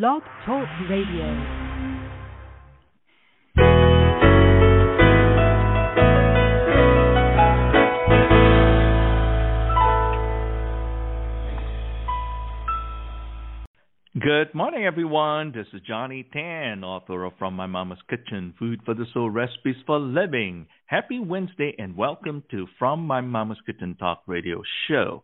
Blog Talk Radio. Good morning, everyone. This is Johnny Tan, author of From My Mama's Kitchen Food for the Soul Recipes for Living. Happy Wednesday and welcome to From My Mama's Kitchen Talk Radio Show.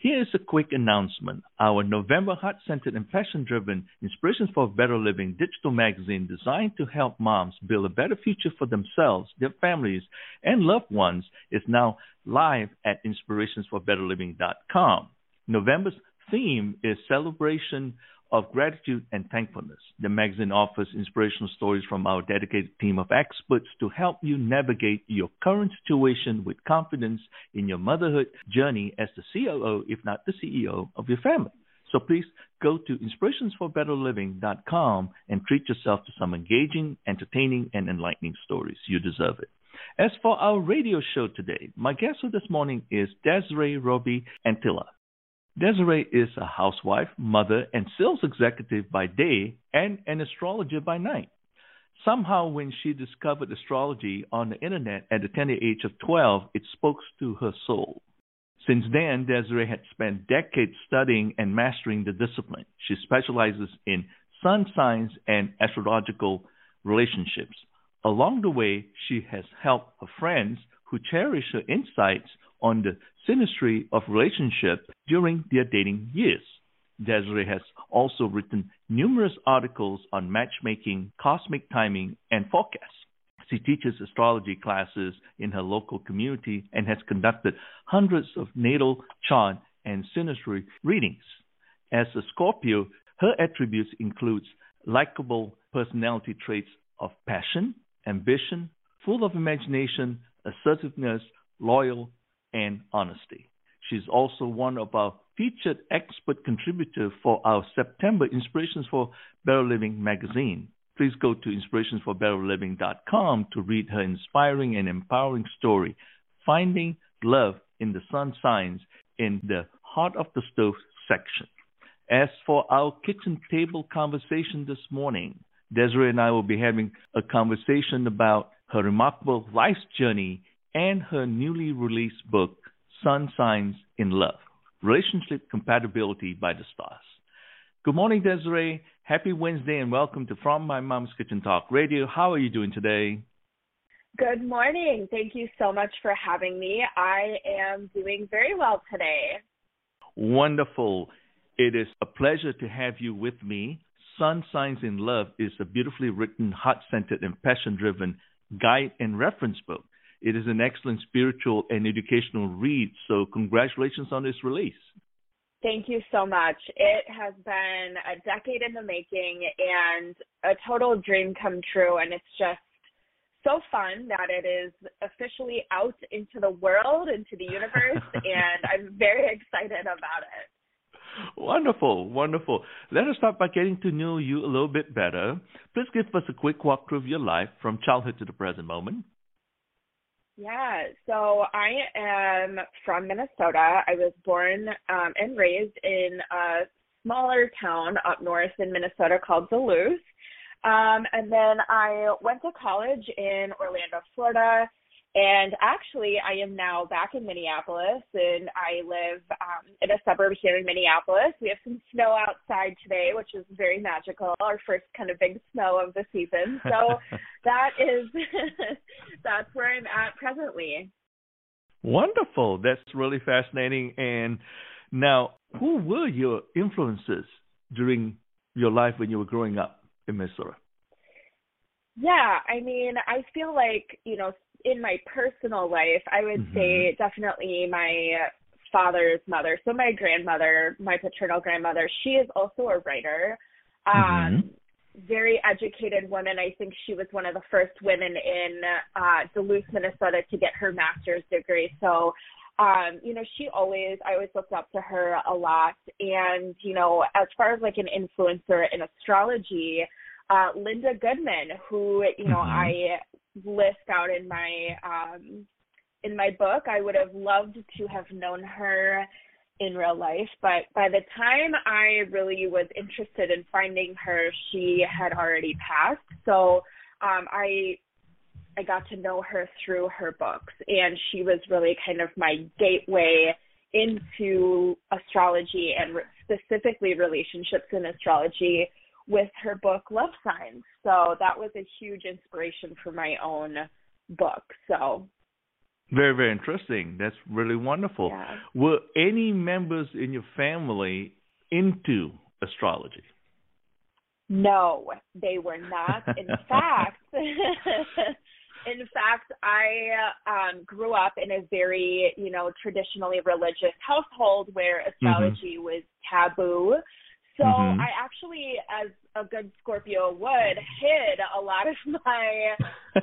Here is a quick announcement. Our November heart centered and passion driven Inspirations for Better Living digital magazine designed to help moms build a better future for themselves, their families, and loved ones is now live at inspirationsforbetterliving.com. November's theme is celebration of gratitude and thankfulness. The magazine offers inspirational stories from our dedicated team of experts to help you navigate your current situation with confidence in your motherhood journey as the COO, if not the CEO, of your family. So please go to inspirationsforbetterliving.com and treat yourself to some engaging, entertaining, and enlightening stories. You deserve it. As for our radio show today, my guest for this morning is Desiree Roby Antila. Desiree is a housewife, mother, and sales executive by day and an astrologer by night. Somehow, when she discovered astrology on the internet at the tender age of 12, it spoke to her soul. Since then, Desiree had spent decades studying and mastering the discipline. She specializes in sun signs and astrological relationships. Along the way, she has helped her friends who cherish her insights on the synastry of relationship during their dating years. Desiree has also written numerous articles on matchmaking, cosmic timing, and forecasts. She teaches astrology classes in her local community and has conducted hundreds of natal chart and synastry readings. As a Scorpio, her attributes include likable personality traits of passion, ambition, full of imagination, assertiveness, loyal, and honesty. She's also one of our featured expert contributors for our September Inspirations for Better Living magazine. Please go to inspirationsforbetterliving.com to read her inspiring and empowering story, Finding Love in the Sun Signs, in the Heart of the Stove section. As for our kitchen table conversation this morning, Desiree and I will be having a conversation about her remarkable life's journey and her newly released book, Sun Signs in Love Relationship Compatibility by the Stars. Good morning, Desiree. Happy Wednesday and welcome to From My Mom's Kitchen Talk Radio. How are you doing today? Good morning. Thank you so much for having me. I am doing very well today. Wonderful. It is a pleasure to have you with me. Sun Signs in Love is a beautifully written, heart centered, and passion driven guide and reference book it is an excellent spiritual and educational read. So, congratulations on this release. Thank you so much. It has been a decade in the making and a total dream come true. And it's just so fun that it is officially out into the world, into the universe. and I'm very excited about it. Wonderful, wonderful. Let us start by getting to know you a little bit better. Please give us a quick walkthrough of your life from childhood to the present moment. Yeah, so I am from Minnesota. I was born um, and raised in a smaller town up north in Minnesota called Duluth. Um, and then I went to college in Orlando, Florida, and actually, I am now back in Minneapolis, and I live um, in a suburb here in Minneapolis. We have some snow outside today, which is very magical. Our first kind of big snow of the season. So that is that's where I'm at presently. Wonderful. That's really fascinating. And now, who were your influences during your life when you were growing up in Minnesota? Yeah, I mean, I feel like, you know, in my personal life, I would mm-hmm. say definitely my father's mother. So my grandmother, my paternal grandmother, she is also a writer. Um, mm-hmm. Very educated woman. I think she was one of the first women in uh, Duluth, Minnesota, to get her master's degree. So, um, you know, she always, I always looked up to her a lot. And, you know, as far as like an influencer in astrology, uh, Linda Goodman, who, you know, mm-hmm. I list out in my um in my book. I would have loved to have known her in real life, but by the time I really was interested in finding her, she had already passed. So um, I I got to know her through her books, and she was really kind of my gateway into astrology and re- specifically relationships in astrology with her book Love Signs. So that was a huge inspiration for my own book. So very, very interesting. That's really wonderful. Yeah. Were any members in your family into astrology? No, they were not. In fact, in fact, I um grew up in a very, you know, traditionally religious household where Mm-hmm. astrology mm-hmm. was taboo. So Mhm. I actually, as a good Scorpio would, hid a lot of my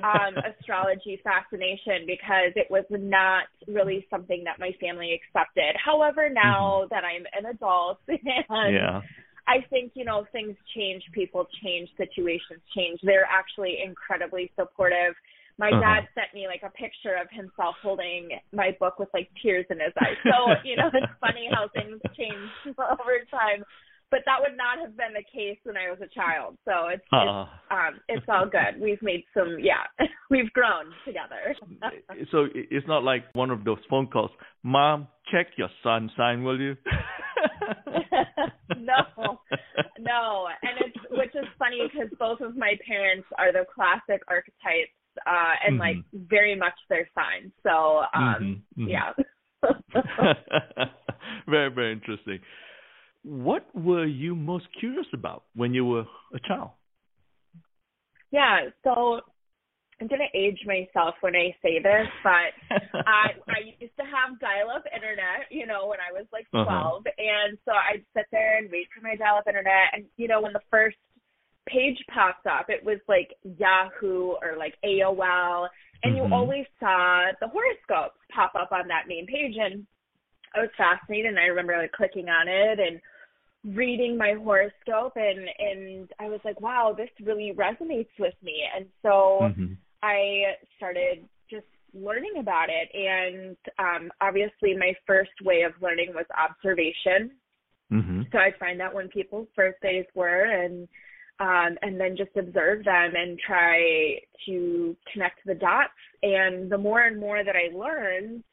um, astrology fascination because it was not really something that my family accepted. However, now that I'm an adult and Mm-hmm. yeah. I think, you know, things change, people change, situations change. They're actually incredibly supportive. My Uh-huh. dad sent me like a picture of himself holding my book with like tears in his eyes. So, you know, it's funny how things change over time. But that would not have been the case when I was a child. So it's, Uh, it's um it's all good. We've made some yeah, we've grown together. so it's not like one of those phone calls. Mom, check your sun sign, will you? no, no, and it's which is funny because both of my parents are the classic archetypes, uh, and Mhm. like very much their signs. So, um, Mhm, mhm. yeah. very, very interesting. What were you most curious about when you were a child? yeah. So I'm gonna age myself when I say this, but I I used to have dial-up internet, you know, when I was like Uh-huh. 12, and so I'd sit there and wait for my dial-up internet, and you know, when the first page popped up, it was like Yahoo or like AOL, and Mhm. you always saw the horoscopes pop up on that main page, and I was fascinated, and I remember like clicking on it and reading my horoscope, and and I was like, wow, this really resonates with me, and so. Mhm. I started just learning about it and um obviously my first way of learning was observation. Mhm. So I'd find out when people's birthdays were and um and then just observe them and try to connect the dots and the more and more that I learned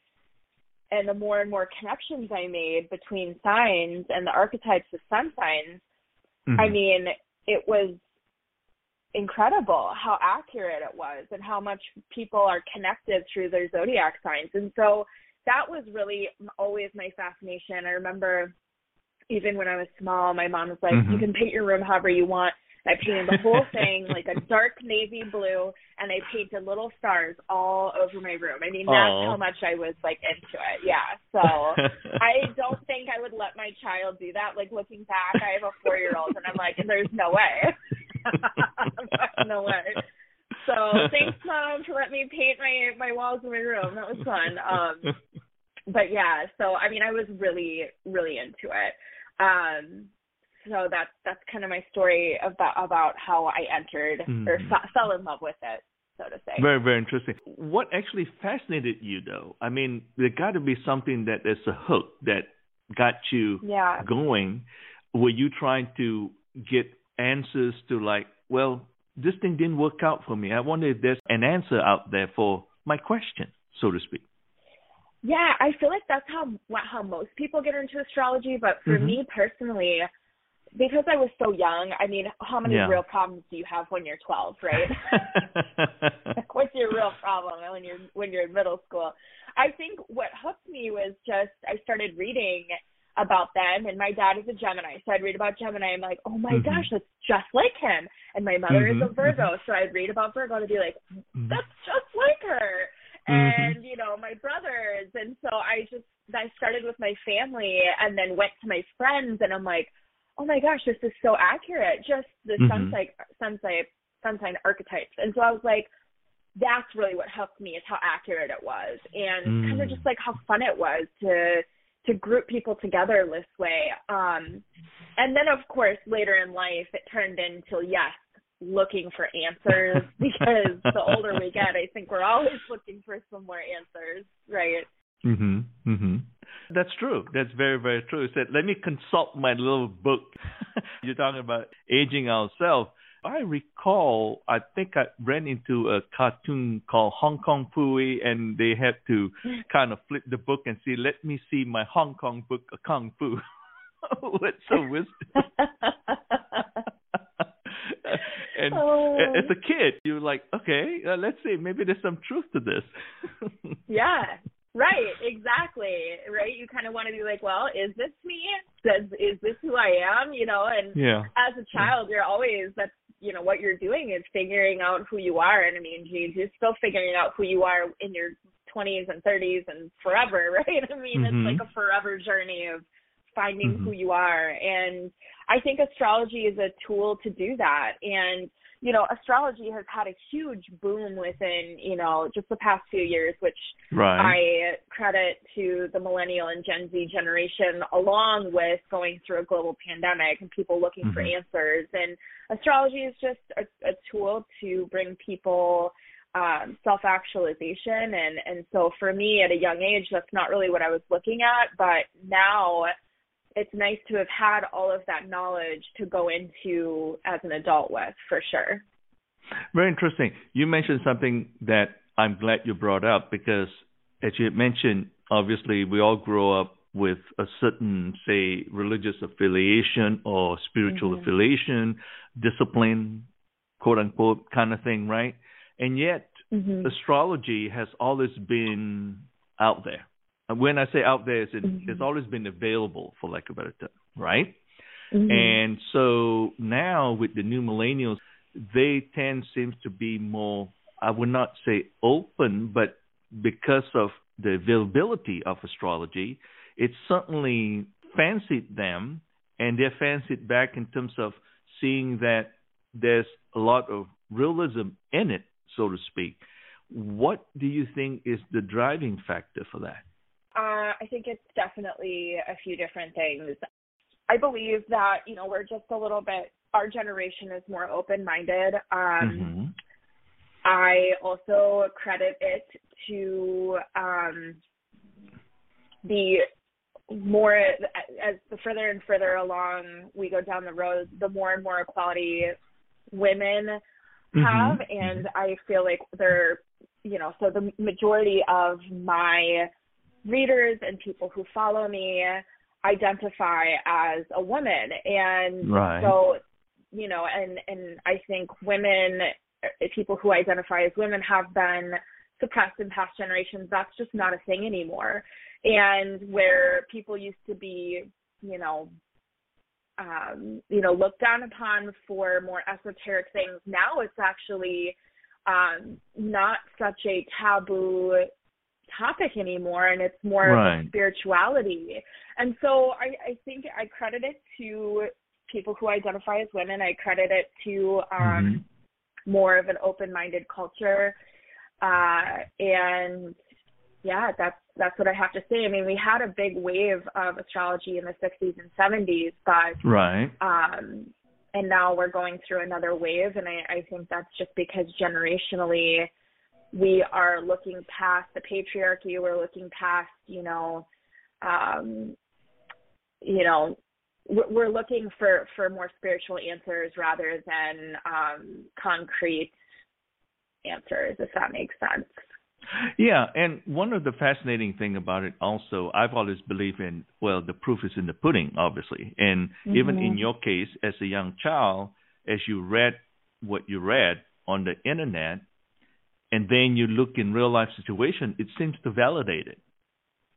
and the more and more connections I made between signs and the archetypes of sun signs, Mhm. I mean, it was incredible how accurate it was and how much people are connected through their zodiac signs. And so that was really always my fascination. I remember even when I was small, my mom was like, Mhm. "You can paint your room however you want." I painted the whole thing like a dark navy blue, and I painted little stars all over my room. I mean, that's Aw. how much I was like into it. Yeah. So I don't think I would let my child do that. Like looking back, I have a four year old and I'm like, there's no way. no way. So thanks mom for letting me paint my my walls in my room. That was fun. Um but yeah, so I mean I was really, really into it. Um so that's that's kind of my story about about how I entered or Mhm. f- fell in love with it, so to say. Very, very interesting. What actually fascinated you, though? I mean, there got to be something that is a hook that got you Yeah. going. Were you trying to get answers to like, well, this thing didn't work out for me. I wonder if there's an answer out there for my question, so to speak. Yeah, I feel like that's how how most people get into astrology. But for Mhm. me personally, because I was so young, I mean, how many Yeah. real problems do you have when you're 12, right? Like, What's your real problem when you're when you're in middle school? I think what hooked me was just I started reading about them, and my dad is a Gemini, so I'd read about Gemini. I'm like, oh my Mhm. gosh, that's just like him. And my mother is a Mhm, Virgo, so I'd read about Virgo to be like, Mhm. that's just like her and you know my brothers and so i just i started with my family and then went to my friends and i'm like oh my gosh this is so accurate just the Mhm. sun sign sun sign sun sign archetypes and so i was like that's really what helped me is how accurate it was and Mm. kind of just like how fun it was to to group people together this way um and then of course later in life it turned into yes looking for answers because the older we get, I think we're always looking for some more answers, right? Mhm. Mhm. That's true. That's very, very true. He said, let me consult my little book. You're talking about aging ourselves. I recall, I think I ran into a cartoon called Hong Kong Phooey, and they had to kind of flip the book and see, let me see my Hong Kong book of Kung Fu. What's so wisdom? and oh. as a kid, you're like, okay, uh, let's see, maybe there's some truth to this. yeah, right, exactly. Right, you kind of want to be like, well, is this me? Does is this who I am? You know, and yeah. as a child, you're always that's you know what you're doing is figuring out who you are, and I mean, geez, you're still figuring out who you are in your 20s and 30s and forever, right? I mean, mm-hmm. it's like a forever journey of finding mm-hmm. who you are. And I think astrology is a tool to do that. And, you know, astrology has had a huge boom within, you know, just the past few years, which right. I credit to the millennial and Gen Z generation, along with going through a global pandemic and people looking mm-hmm. for answers. And astrology is just a, a tool to bring people um, self actualization and and so for me at a young age that's not really what I was looking at but now it's nice to have had all of that knowledge to go into as an adult with for sure. Very interesting. You mentioned something that I'm glad you brought up because as you mentioned, obviously we all grow up with a certain, say, religious affiliation or spiritual mm-hmm. affiliation, discipline, quote unquote, kind of thing, right? And yet, mm-hmm. astrology has always been out there when I say out there, it's, mm-hmm. it's always been available, for lack of a better term, right? Mm-hmm. And so now with the new millennials, they tend seems to be more, I would not say open, but because of the availability of astrology, it certainly fancied them, and they're fancied back in terms of seeing that there's a lot of realism in it, so to speak. What do you think is the driving factor for that? Uh, I think it's definitely a few different things. I believe that, you know, we're just a little bit, our generation is more open minded. Um, mm-hmm. I also credit it to um, the more, as the further and further along we go down the road, the more and more equality women mm-hmm. have. Mm-hmm. And I feel like they're, you know, so the majority of my readers and people who follow me identify as a woman. And right. so you know and and i think women eh, people who identify as women have been suppressed in past generations. That's just not a thing anymore. And where people used to be you know um you know looked down upon for more esoteric things now it's actually um not such a taboo topic anymore and it's more right. spirituality. And so I, I think I credit it to people who identify as women. I credit it to um mm-hmm. more of an open minded culture. Uh and yeah, that's that's what I have to say. I mean, we had a big wave of astrology in the 60s and 70s, but right. Um, and now we're going through another wave, and I, I think that's just because generationally, we are looking past the patriarchy. We're looking past you know um you know we're looking for for more spiritual answers rather than um concrete answers if that makes sense. Yeah and one of the fascinating thing about it also i've always believed in well the proof is in the pudding obviously. And mm-hmm. even in your case as a young child as you read what you read on the internet and then you look in real life situation, it seems to validate it.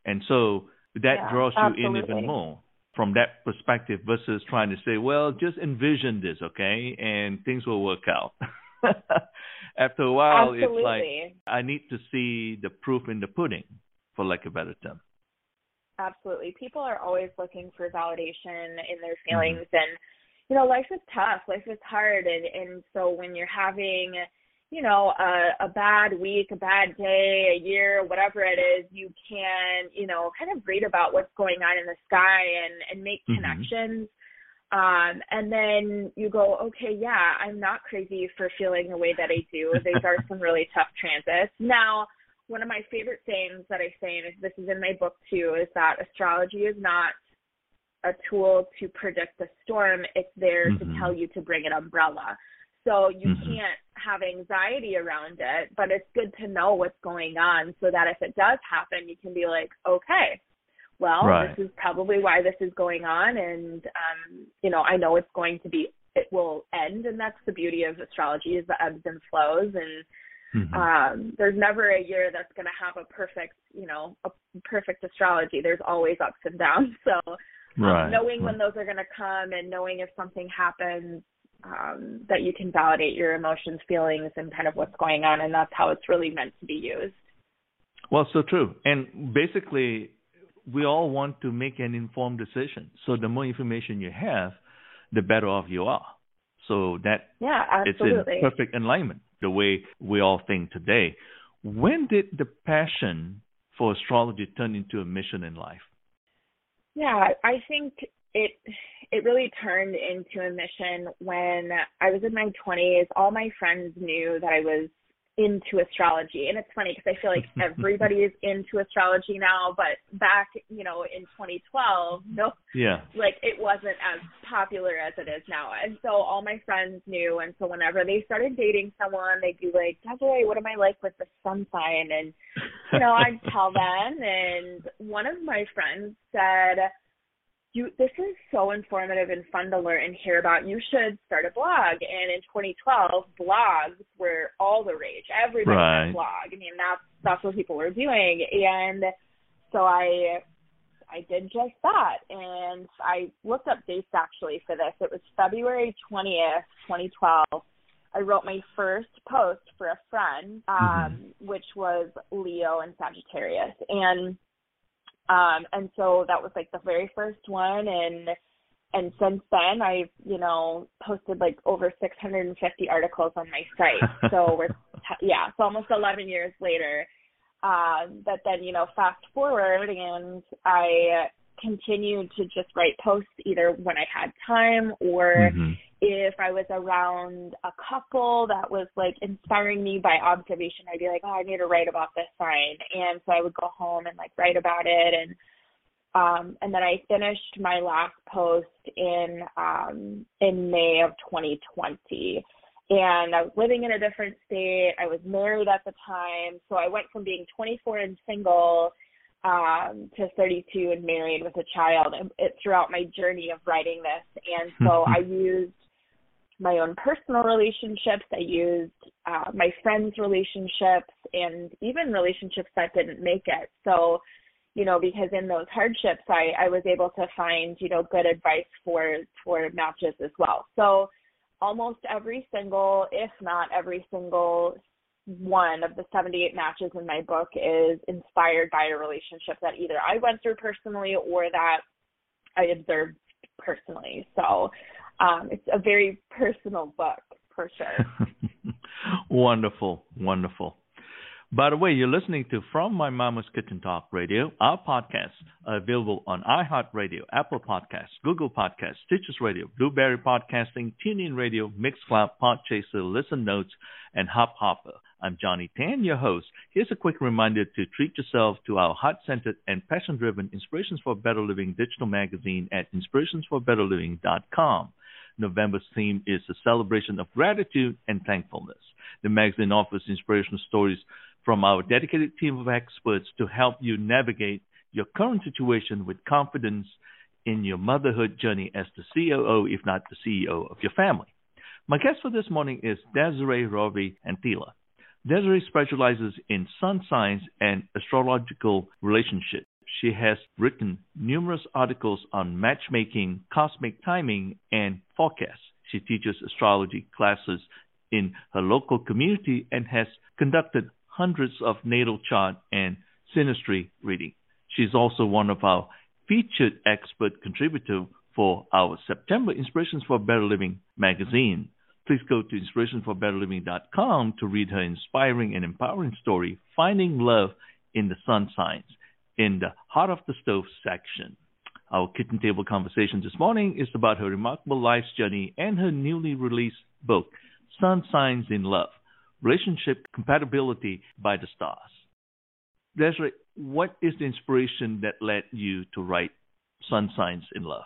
And so that yeah, draws you absolutely. in even more from that perspective versus trying to say, well, just envision this, okay, and things will work out. After a while, absolutely. it's like I need to see the proof in the pudding, for lack of a better term. Absolutely, people are always looking for validation in their feelings, mm-hmm. and you know, life is tough, life is hard, and and so when you're having you know, a, a bad week, a bad day, a year, whatever it is, you can, you know, kind of read about what's going on in the sky and, and make mm-hmm. connections. Um, and then you go, okay, yeah, I'm not crazy for feeling the way that I do. These are some really tough transits. Now, one of my favorite sayings that I say, and this is in my book too, is that astrology is not a tool to predict the storm. It's there mm-hmm. to tell you to bring an umbrella. So you mm-hmm. can't have anxiety around it, but it's good to know what's going on so that if it does happen, you can be like, okay, well, right. this is probably why this is going on, and um, you know, I know it's going to be, it will end, and that's the beauty of astrology is the ebbs and flows, and mm-hmm. um, there's never a year that's going to have a perfect, you know, a perfect astrology. There's always ups and downs, so. Um, right. knowing right. when those are going to come and knowing if something happens um, that you can validate your emotions, feelings, and kind of what's going on, and that's how it's really meant to be used. Well, so true. And basically, we all want to make an informed decision. So the more information you have, the better off you are. So that yeah, absolutely. it's in perfect alignment the way we all think today. When did the passion for astrology turn into a mission in life? Yeah, I think it it really turned into a mission when I was in my 20s. All my friends knew that I was into astrology. And it's funny because I feel like everybody is into astrology now, but back, you know, in 2012, no, yeah, like it wasn't as popular as it is now. And so all my friends knew. And so whenever they started dating someone, they'd be like, Desiree, what am I like with the sun sign? And, you know, I'd tell them. And one of my friends said, you this is so informative and fun to learn and hear about. You should start a blog. And in 2012, blogs were all the rage. Everybody right. had a blog. I mean, that's that's what people were doing. And so I I did just that. And I looked up dates actually for this. It was February 20th, 2012. I wrote my first post for a friend, um, mm-hmm. which was Leo and Sagittarius. And um, and so that was like the very first one and and since then I've, you know, posted like over 650 articles on my site. So we're yeah, so almost 11 years later. Um, but then, you know, fast forward and I continued to just write posts either when I had time or mm-hmm if I was around a couple that was like inspiring me by observation, I'd be like, oh, I need to write about this sign. And so I would go home and like write about it. And, um, and then I finished my last post in, um, in May of 2020. And I was living in a different state. I was married at the time. So I went from being 24 and single um, to 32 and married with a child it, throughout my journey of writing this. And so I used my own personal relationships. I used uh, my friends' relationships and even relationships that didn't make it. So, you know, because in those hardships, I, I was able to find, you know, good advice for, for matches as well. So almost every single, if not every single one of the 78 matches in my book is inspired by a relationship that either I went through personally or that I observed personally. So um, it's a very personal book for sure. wonderful, wonderful. By the way, you're listening to From My Mama's Kitchen Talk Radio. Our podcasts are available on iHeartRadio, Apple Podcasts, Google Podcasts, Stitcher Radio, Blubrry Podcasting, TuneIn Radio, Mixcloud, Podchaser, Listen Notes, and Hop Hopper. I'm Johnny Tan, your host. Here's a quick reminder to treat yourself to our heart-centered and passion-driven Inspirations for Better Living digital magazine at inspirationsforbetterliving.com. November's theme is a celebration of gratitude and thankfulness. The magazine offers inspirational stories from our dedicated team of experts to help you navigate your current situation with confidence in your motherhood journey as the COO, if not the CEO of your family. My guest for this morning is Desiree Roby Antila. Desiree specializes in sun signs and astrological relationships. She has written numerous articles on matchmaking, cosmic timing, and forecasts. She teaches astrology classes in her local community and has conducted hundreds of natal chart and synastry reading. She's also one of our featured expert contributor for our September Inspirations for Better Living magazine. Please go to inspirationsforbetterliving.com to read her inspiring and empowering story, Finding Love in the Sun Signs in the Heart of the Stove section. Our kitchen table conversation this morning is about her remarkable life's journey and her newly released book, Sun Signs in Love Relationship Compatibility by the Stars. Desiree, what is the inspiration that led you to write Sun Signs in Love?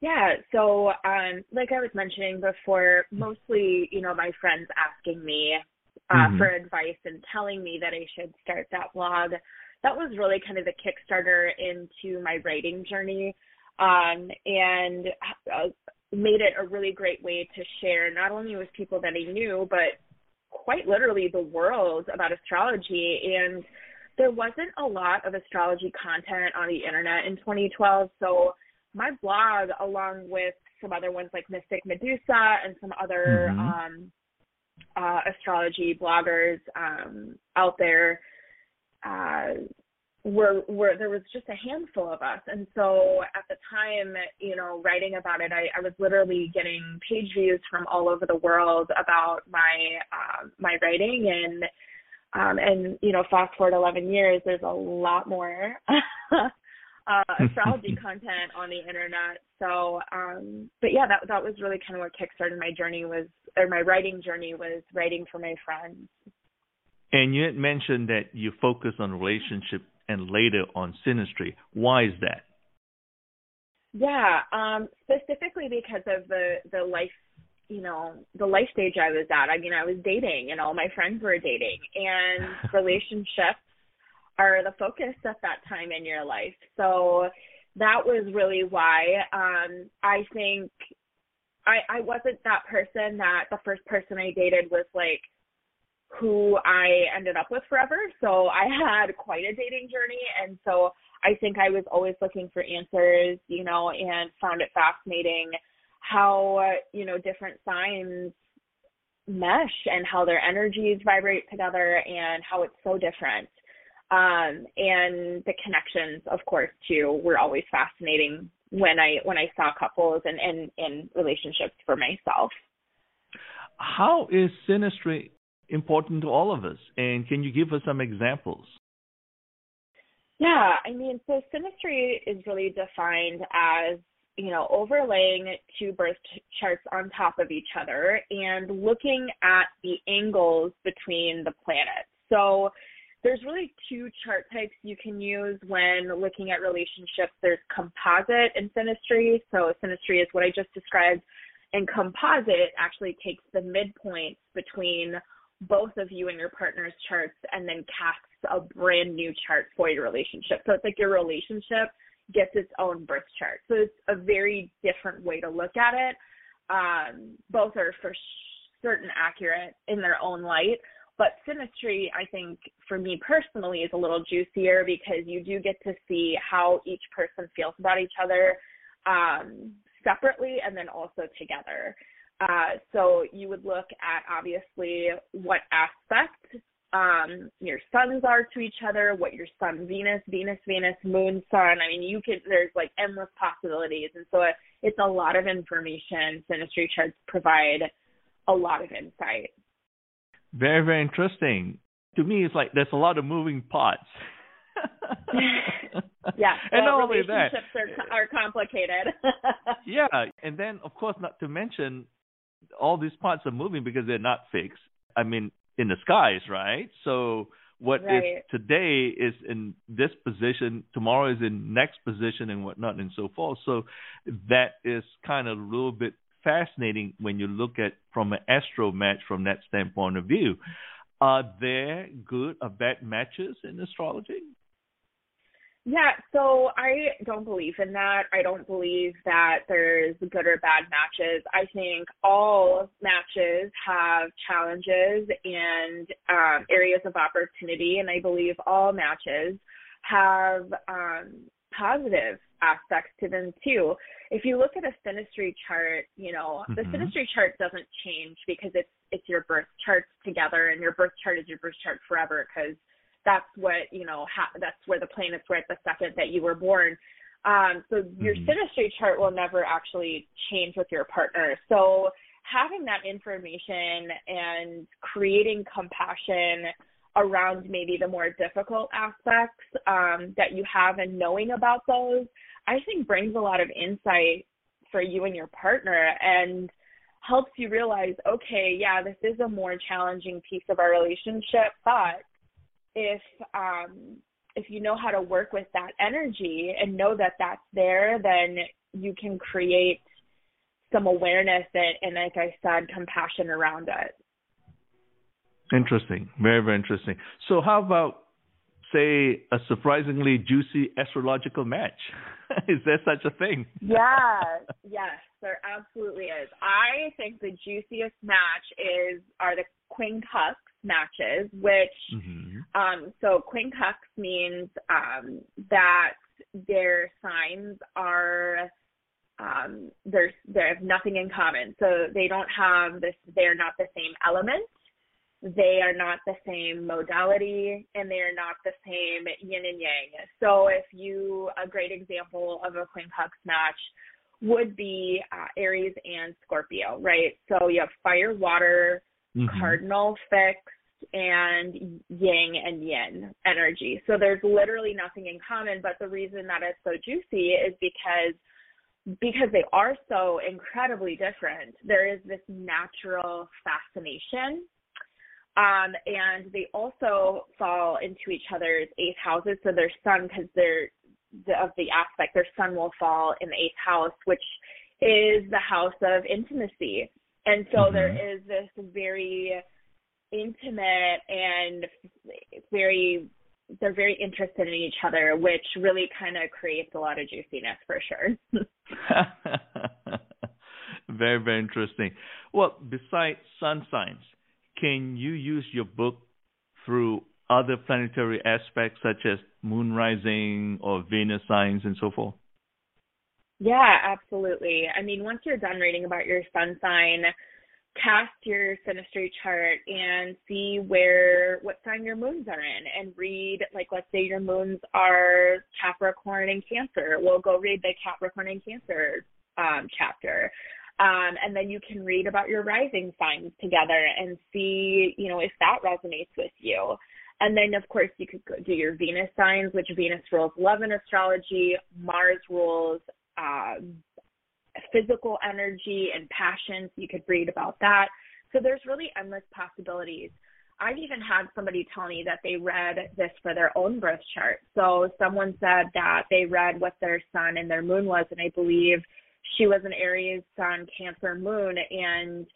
Yeah, so um, like I was mentioning before, mostly, you know, my friends asking me uh, mm-hmm. for advice and telling me that I should start that blog. That was really kind of the Kickstarter into my writing journey, um, and uh, made it a really great way to share not only with people that I knew, but quite literally the world about astrology. And there wasn't a lot of astrology content on the internet in 2012, so my blog, along with some other ones like Mystic Medusa and some other mm-hmm. um, uh, astrology bloggers um, out there, uh, were were there was just a handful of us, and so at the time, you know, writing about it, I, I was literally getting page views from all over the world about my uh, my writing and. Um, and you know, fast forward 11 years, there's a lot more uh, astrology content on the internet. So, um, but yeah, that that was really kind of what kickstarted my journey was, or my writing journey was writing for my friends. And you had mentioned that you focus on relationship and later on synastry. Why is that? Yeah, um, specifically because of the the life, you know, the life stage I was at. I mean, I was dating, and all my friends were dating, and relationships are the focus at that time in your life. So that was really why um I think I I wasn't that person that the first person I dated was like who I ended up with forever. So I had quite a dating journey and so I think I was always looking for answers, you know, and found it fascinating how, you know, different signs mesh and how their energies vibrate together and how it's so different. Um, and the connections, of course, too, were always fascinating when I when I saw couples and and, and relationships for myself. How is synastry important to all of us, and can you give us some examples? Yeah, I mean, so synastry is really defined as you know overlaying two birth charts on top of each other and looking at the angles between the planets. So there's really two chart types you can use when looking at relationships. There's composite and synastry. So synastry is what I just described, and composite actually takes the midpoints between both of you and your partner's charts and then casts a brand new chart for your relationship. So it's like your relationship gets its own birth chart. So it's a very different way to look at it. Um, both are for certain accurate in their own light, but synastry, I think, for me personally, is a little juicier because you do get to see how each person feels about each other um, separately and then also together. Uh, so you would look at obviously what aspect um, your suns are to each other, what your sun Venus, Venus, Venus, Moon, Sun. I mean, you could there's like endless possibilities, and so it, it's a lot of information. Synastry charts provide a lot of insight. Very, very interesting. To me, it's like there's a lot of moving parts. yeah, and well, not only that, are, are complicated. yeah, and then of course, not to mention all these parts are moving because they're not fixed. I mean, in the skies, right? So what right. is today is in this position, tomorrow is in next position, and whatnot, and so forth. So that is kind of a little bit fascinating when you look at from an astro match from that standpoint of view. Are there good or bad matches in astrology? Yeah, so I don't believe in that. I don't believe that there's good or bad matches. I think all matches have challenges and um, areas of opportunity, and I believe all matches have um, positive aspects to them too. If you look at a synastry chart, you know, mm-hmm. the synastry chart doesn't change because it's it's your birth charts together and your birth chart is your birth chart forever because that's what, you know, ha- that's where the planets were at the second that you were born. Um, so your mm-hmm. synastry chart will never actually change with your partner. So having that information and creating compassion around maybe the more difficult aspects um, that you have and knowing about those, I think brings a lot of insight for you and your partner and helps you realize, okay, yeah, this is a more challenging piece of our relationship, but if um, if you know how to work with that energy and know that that's there, then you can create some awareness and, and like I said, compassion around it. Interesting. Very, very interesting. So, how about, say, a surprisingly juicy astrological match? is there such a thing? yeah, yes, there absolutely is. I think the juiciest match is are the quincunx matches, which mm-hmm. um, so quincunx means um, that their signs are um, there's they have nothing in common. So they don't have this. They're not the same element. They are not the same modality, and they are not the same yin and yang. So if you a great example of a quincunx match would be uh, Aries and Scorpio, right? So you have fire, water, mm-hmm. cardinal fixed, and yang and yin energy. So there's literally nothing in common. But the reason that it's so juicy is because because they are so incredibly different, there is this natural fascination. Um, and they also fall into each other's eighth houses. So their sun, because they're the, of the aspect, their sun will fall in the eighth house, which is the house of intimacy. And so mm-hmm. there is this very intimate and very they're very interested in each other, which really kind of creates a lot of juiciness for sure. very, very interesting. Well, besides sun signs, can you use your book through other planetary aspects such as moon rising or Venus signs and so forth? Yeah, absolutely. I mean, once you're done reading about your sun sign, cast your synastry chart and see where what sign your moons are in and read like let's say your moons are Capricorn and Cancer. Well go read the Capricorn and Cancer um chapter. Um, and then you can read about your rising signs together and see, you know, if that resonates with you. And then, of course, you could do your Venus signs, which Venus rules love in astrology, Mars rules uh, physical energy and passions. You could read about that. So there's really endless possibilities. I've even had somebody tell me that they read this for their own birth chart. So someone said that they read what their sun and their moon was, and I believe she was an Aries sun, Cancer moon. And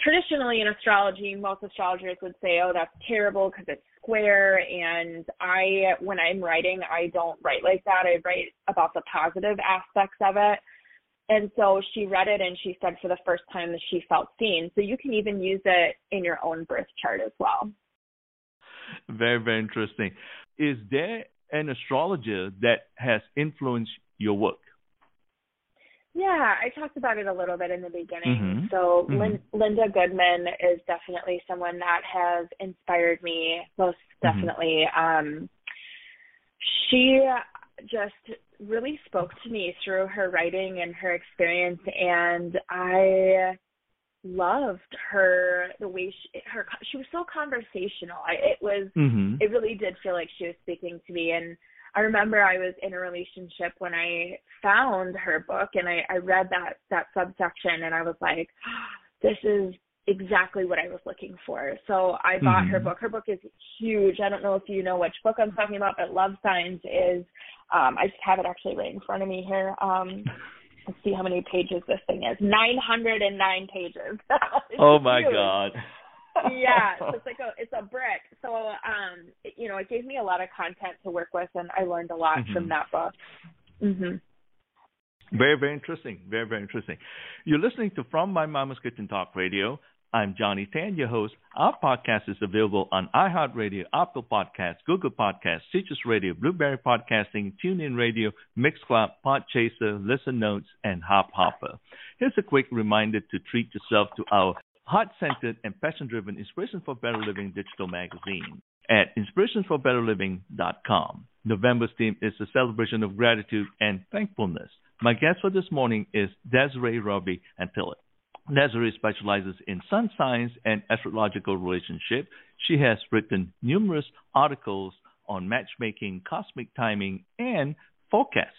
traditionally in astrology, most astrologers would say, oh, that's terrible because it's square. And I, when I'm writing, I don't write like that. I write about the positive aspects of it. And so she read it and she said for the first time that she felt seen. So you can even use it in your own birth chart as well. Very, very interesting. Is there an astrologer that has influenced your work? Yeah, I talked about it a little bit in the beginning. Mm-hmm. So mm-hmm. Lin- Linda Goodman is definitely someone that has inspired me most mm-hmm. definitely. Mm-hmm. Um, she just really spoke to me through her writing and her experience and I loved her the way she her she was so conversational. I it was mm-hmm. it really did feel like she was speaking to me and I remember I was in a relationship when I found her book and I I read that that subsection and I was like this is exactly what I was looking for. So I bought mm-hmm. her book. Her book is huge. I don't know if you know which book I'm talking about, but Love Signs is um I just have it actually right in front of me here. Um let's see how many pages this thing is. 909 pages. oh my huge. god. yeah, so it's like a it's a brick. So um know, it gave me a lot of content to work with and I learned a lot mm-hmm. from that book. Mhm. Very, very interesting. Very, very interesting. You're listening to From My Mama's Kitchen Talk Radio. I'm Johnny Tan, your host. Our podcast is available on iHeartRadio, Apple Podcasts, Google Podcasts, Stitcher Radio, Blubrry Podcasting, TuneIn Radio, Mixcloud, Podchaser, Listen Notes, and Hop Hopper. Here's a quick reminder to treat yourself to our heart-centered and passion-driven Inspiration for Better Living digital magazine at inspirationforbetterliving.com. November's theme is the celebration of gratitude and thankfulness. My guest for this morning is Desiree Roby Antila. Desiree specializes in sun signs and astrological relationship. She has written numerous articles on matchmaking, cosmic timing, and forecasts.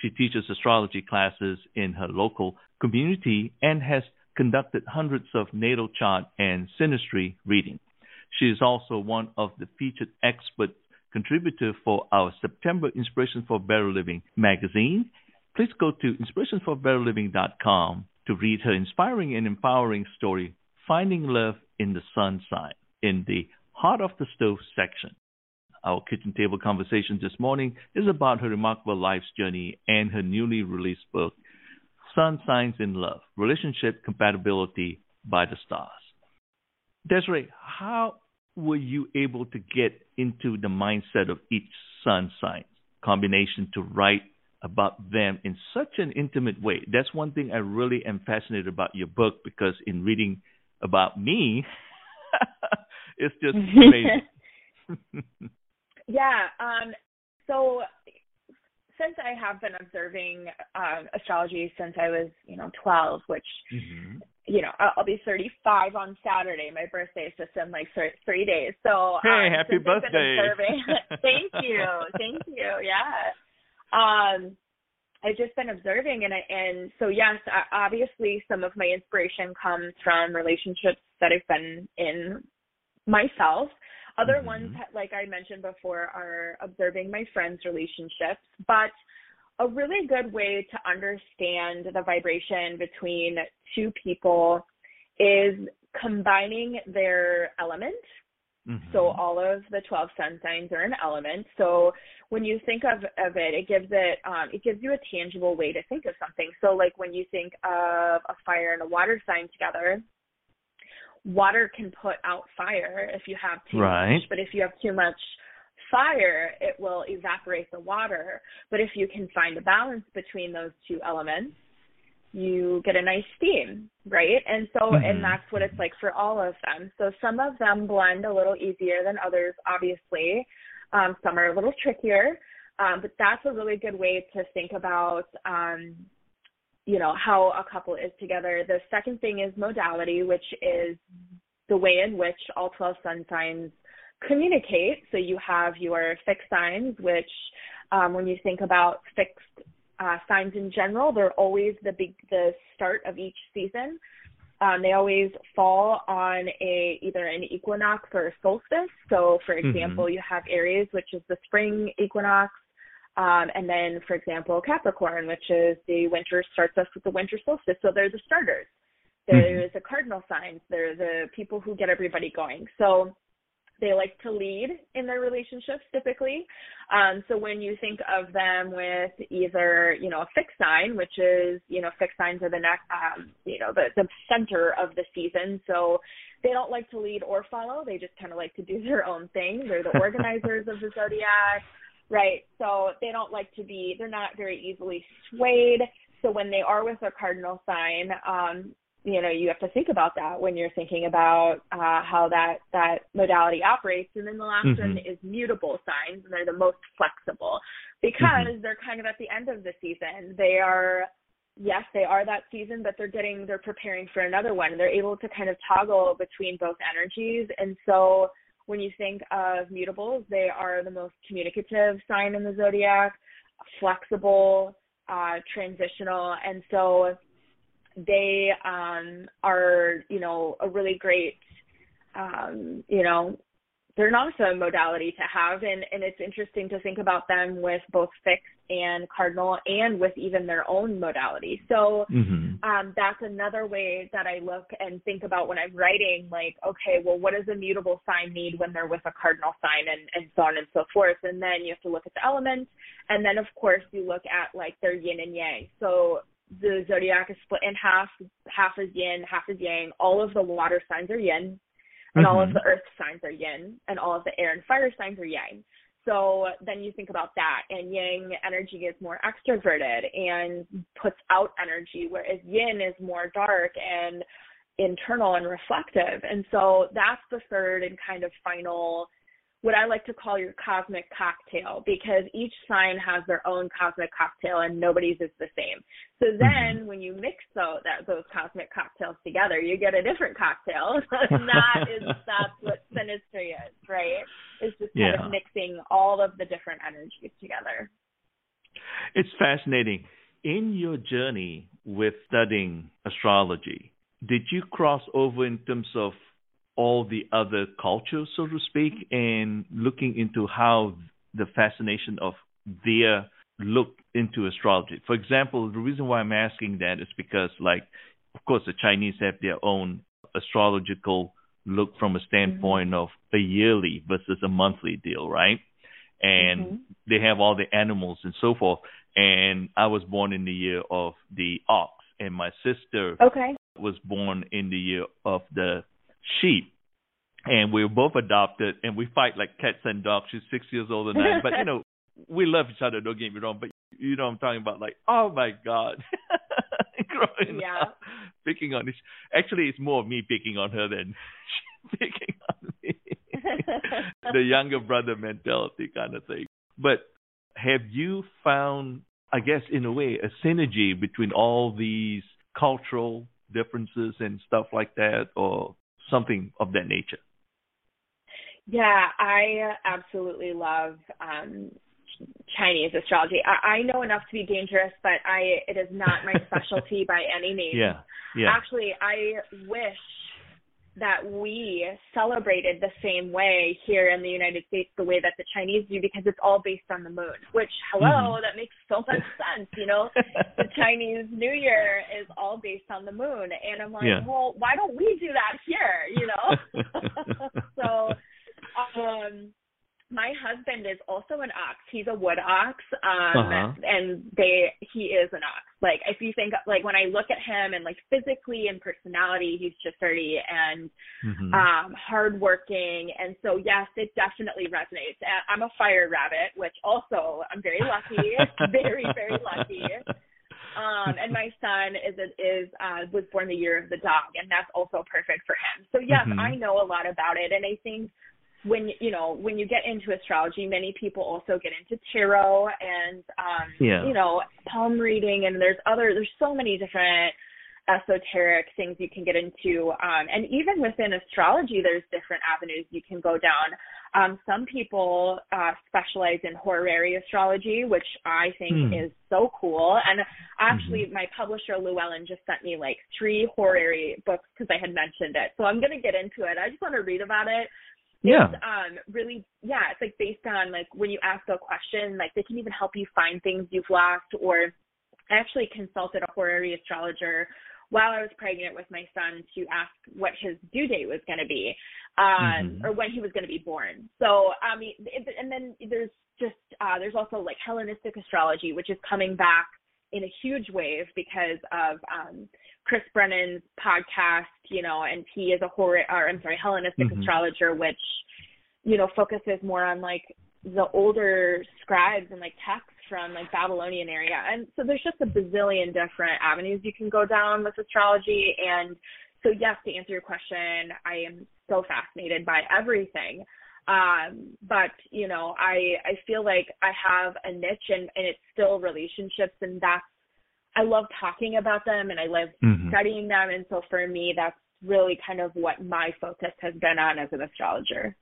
She teaches astrology classes in her local community and has conducted hundreds of natal chart and synastry readings. She is also one of the featured expert contributor for our September Inspiration for Better Living magazine. Please go to inspirationforbetterliving.com to read her inspiring and empowering story, Finding Love in the Sun Sign, in the Heart of the Stove section. Our kitchen table conversation this morning is about her remarkable life's journey and her newly released book, Sun Signs in Love Relationship Compatibility by the Stars. Desiree, how were you able to get into the mindset of each sun sign combination to write about them in such an intimate way? That's one thing I really am fascinated about your book because in reading about me, it's just amazing. Yeah. Um, so since I have been observing um, astrology since I was, you know, 12, which, mm-hmm. You know, I'll be 35 on Saturday. My birthday is just in like three days. So hey, um, happy birthday! thank you, thank you. Yeah. Um, I've just been observing, and I, and so yes, obviously some of my inspiration comes from relationships that I've been in myself other mm-hmm. ones, like I mentioned before, are observing my friends' relationships, but a really good way to understand the vibration between two people is combining their element. Mm-hmm. So all of the 12 sun signs are an element. So when you think of, of it, it gives it um, it gives you a tangible way to think of something. So like when you think of a fire and a water sign together, water can put out fire if you have too right. much, but if you have too much fire, it will evaporate the water. But if you can find a balance between those two elements, you get a nice steam, right? And so, mm-hmm. and that's what it's like for all of them. So some of them blend a little easier than others, obviously. Um, some are a little trickier, um, but that's a really good way to think about um, you know how a couple is together the second thing is modality which is the way in which all 12 sun signs communicate so you have your fixed signs which um, when you think about fixed uh, signs in general they're always the big the start of each season um, they always fall on a either an equinox or a solstice so for mm-hmm. example mm-hmm. you have aries which is the spring equinox um, and then, for example, Capricorn, which is the winter starts us with the winter solstice. So they're the starters. There's mm-hmm. a cardinal signs. They're the people who get everybody going. So they like to lead in their relationships typically. Um, so when you think of them with either, you know, a fixed sign, which is, you know, fixed signs are the next, um, you know, the, the center of the season. So they don't like to lead or follow. They just kind of like to do their own thing. They're the organizers of the zodiac. Right. So they don't like to be, they're not very easily swayed. So when they are with a cardinal sign, um, you know, you have to think about that when you're thinking about uh, how that that modality operates. And then the last mm-hmm. one is mutable signs, and they're the most flexible because mm-hmm. they're kind of at the end of the season. They are yes, they are that season, but they're getting they're preparing for another one. They're able to kind of toggle between both energies, and so when you think of mutables, they are the most communicative sign in the zodiac, flexible, uh, transitional, and so they um, are, you know, a really great, um, you know, they're an awesome modality to have. And, and it's interesting to think about them with both fixed and cardinal and with even their own modality. So mm-hmm. um, that's another way that i look and think about when i'm writing like okay well what does a mutable sign need when they're with a cardinal sign and, and so on and so forth? And then you have to look at the elements and then of course you look at like their yin and yang. So the zodiac is split in half half is yin half is yang all of the water signs are yin and mm-hmm. all of mm-hmm. the earth signs are yin, and all of the air and fire signs are yang. So then you think about that, and yang energy is more extroverted and puts out energy, whereas yin is more dark and internal and reflective. And so that's the third and kind of final what I like to call your cosmic cocktail because each sign has their own cosmic cocktail and nobody's is the same. So mm-hmm. then mm-hmm. when you mix those, that, those cosmic cocktails together, you get a different cocktail. that is that's what synastry is, right? It's just kind yeah. of mixing all of the different energies together. It's fascinating. In your journey with studying astrology, did you cross over in terms of all the other cultures, so to speak, and looking into how the fascination of their look into astrology. For example, the reason why I'm asking that is because, like, of course, the Chinese have their own astrological look from a standpoint mm-hmm. of a yearly versus a monthly deal, right? And mm-hmm. they have all the animals and so forth. And I was born in the year of the ox, and my sister okay. was born in the year of the sheep. And we were both adopted, and we fight like cats and dogs. She's six years older than I, but you know, we love each other. Don't get me wrong, but you know, I'm talking about like, oh my god, growing yeah. up, picking on this. Actually, it's more of me picking on her than picking on me. the younger brother mentality kind of thing. But have you found, I guess, in a way, a synergy between all these cultural differences and stuff like that, or something of that nature? Yeah, I absolutely love um, Chinese astrology. I, I know enough to be dangerous, but I it is not my specialty by any means. Yeah, yeah. Actually, I wish that we celebrated the same way here in the United States, the way that the Chinese do, because it's all based on the moon. Which, hello, mm-hmm. that makes so much sense. You know, the Chinese New Year is all based on the moon, and I'm like, yeah. well, why don't we do that here? You know, so. Um, my husband is also an ox. He's a wood ox, um, uh-huh. and they he is an ox. Like if you think like when I look at him and like physically and personality, he's just dirty and mm-hmm. um, hardworking. And so yes, it definitely resonates. And I'm a fire rabbit, which also I'm very lucky, very very lucky. Um, and my son is is uh, was born the year of the dog, and that's also perfect for him. So yes, mm-hmm. I know a lot about it, and I think when you know when you get into astrology many people also get into tarot and um yeah. you know palm reading and there's other there's so many different esoteric things you can get into um and even within astrology there's different avenues you can go down um some people uh specialize in horary astrology which i think hmm. is so cool and actually mm-hmm. my publisher llewellyn just sent me like three horary books because i had mentioned it so i'm going to get into it i just want to read about it yeah. It's um really yeah, it's like based on like when you ask a question, like they can even help you find things you've lost or I actually consulted a horary astrologer while I was pregnant with my son to ask what his due date was going to be, um, mm-hmm. or when he was going to be born. So, I mean, and then there's just uh, there's also like Hellenistic astrology, which is coming back in a huge wave because of um, Chris Brennan's podcast, you know, and he is a horror, or I'm sorry, Hellenistic mm-hmm. astrologer, which, you know, focuses more on like the older scribes and like texts from like Babylonian area. And so there's just a bazillion different avenues you can go down with astrology. And so yes, to answer your question, I am so fascinated by everything. Um, but you know, I I feel like I have a niche and, and it's still relationships and that's I love talking about them and I love mm-hmm. studying them. And so for me, that's really kind of what my focus has been on as an astrologer.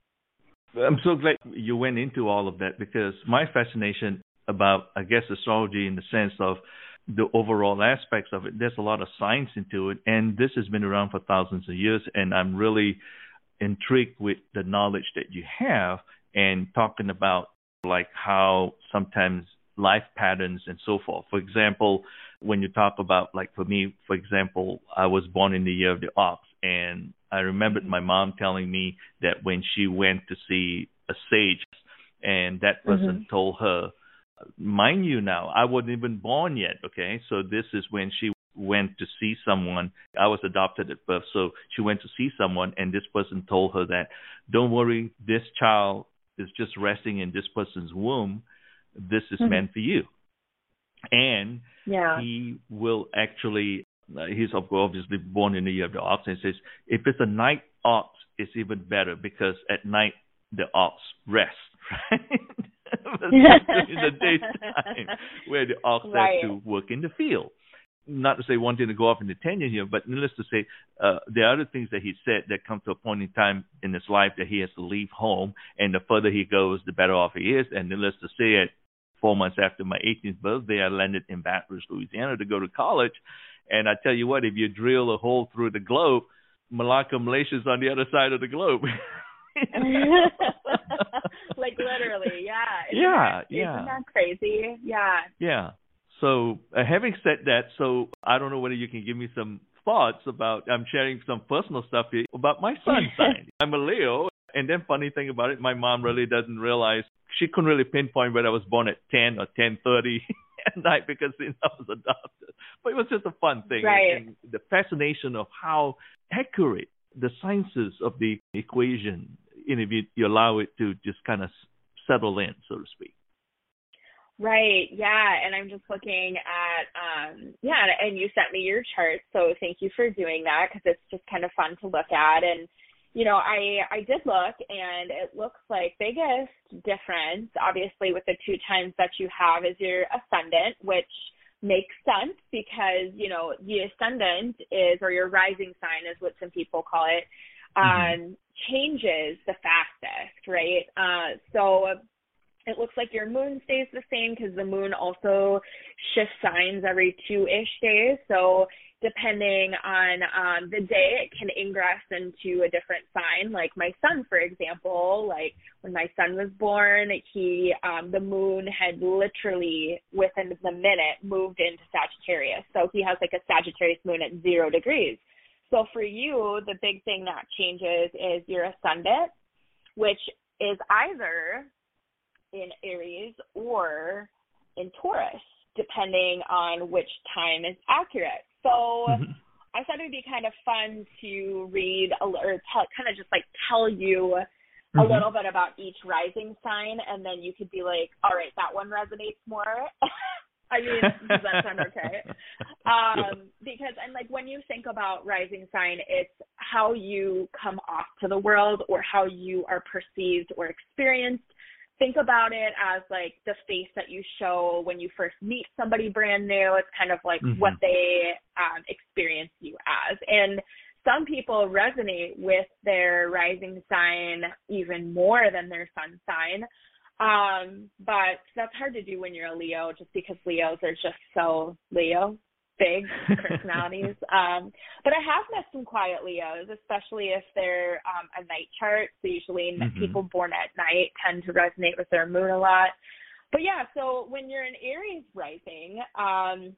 I'm so glad you went into all of that because my fascination about, I guess, astrology in the sense of the overall aspects of it, there's a lot of science into it. And this has been around for thousands of years. And I'm really intrigued with the knowledge that you have and talking about like how sometimes life patterns and so forth. For example, when you talk about like for me, for example, I was born in the year of the ox, and I remembered my mom telling me that when she went to see a sage, and that person mm-hmm. told her, mind you, now I wasn't even born yet. Okay, so this is when she went to see someone. I was adopted at birth, so she went to see someone, and this person told her that, don't worry, this child is just resting in this person's womb. This is mm-hmm. meant for you and yeah. he will actually uh, he's obviously born in the year of the ox and says if it's a night ox it's even better because at night the ox rests right in the daytime where the ox right. has to work in the field not to say wanting to go off in the tangent here, but needless to say, uh, there are other things that he said that come to a point in time in his life that he has to leave home, and the further he goes, the better off he is. And needless to say, it four months after my 18th birthday, I landed in Baton Rouge, Louisiana to go to college. And I tell you what, if you drill a hole through the globe, Malacca, Malaysia is on the other side of the globe. like literally, yeah. Isn't yeah, that, yeah. Isn't that crazy? Yeah. Yeah. So, uh, having said that, so I don't know whether you can give me some thoughts about. I'm sharing some personal stuff here about my sun sign. I'm a Leo, and then funny thing about it, my mom really doesn't realize she couldn't really pinpoint whether I was born at 10 or 10:30 at night because you know, I was adopted. But it was just a fun thing, right. and the fascination of how accurate the sciences of the equation, if you, you allow it to just kind of settle in, so to speak. Right. Yeah. And I'm just looking at, um, yeah, and you sent me your chart. So thank you for doing that because it's just kind of fun to look at. And, you know, I, I did look and it looks like biggest difference, obviously with the two times that you have is your ascendant, which makes sense because, you know, the ascendant is, or your rising sign is what some people call it, mm-hmm. um, mm-hmm. changes the fastest, right? Uh, so it looks like your moon stays the same because the moon also shifts signs every two ish days. So depending on um, the day, it can ingress into a different sign. Like my son, for example, like when my son was born, he um, the moon had literally within the minute moved into Sagittarius. So he has like a Sagittarius moon at zero degrees. So for you, the big thing that changes is your ascendant, which is either in Aries or in Taurus, depending on which time is accurate. So mm-hmm. I thought it would be kind of fun to read or tell, kind of just like tell you mm-hmm. a little bit about each rising sign, and then you could be like, all right, that one resonates more. I mean, does that sound okay? Um, because and like when you think about rising sign, it's how you come off to the world or how you are perceived or experienced think about it as like the face that you show when you first meet somebody brand new. It's kind of like mm-hmm. what they um, experience you as. And some people resonate with their rising sign even more than their sun sign. Um, but that's hard to do when you're a Leo just because Leos are just so Leo big personalities. um, but I have met some quiet Leos, especially if they're um, a night chart. So usually mm-hmm. people born at night tend to resonate with their moon a lot. But yeah, so when you're an Aries rising, um,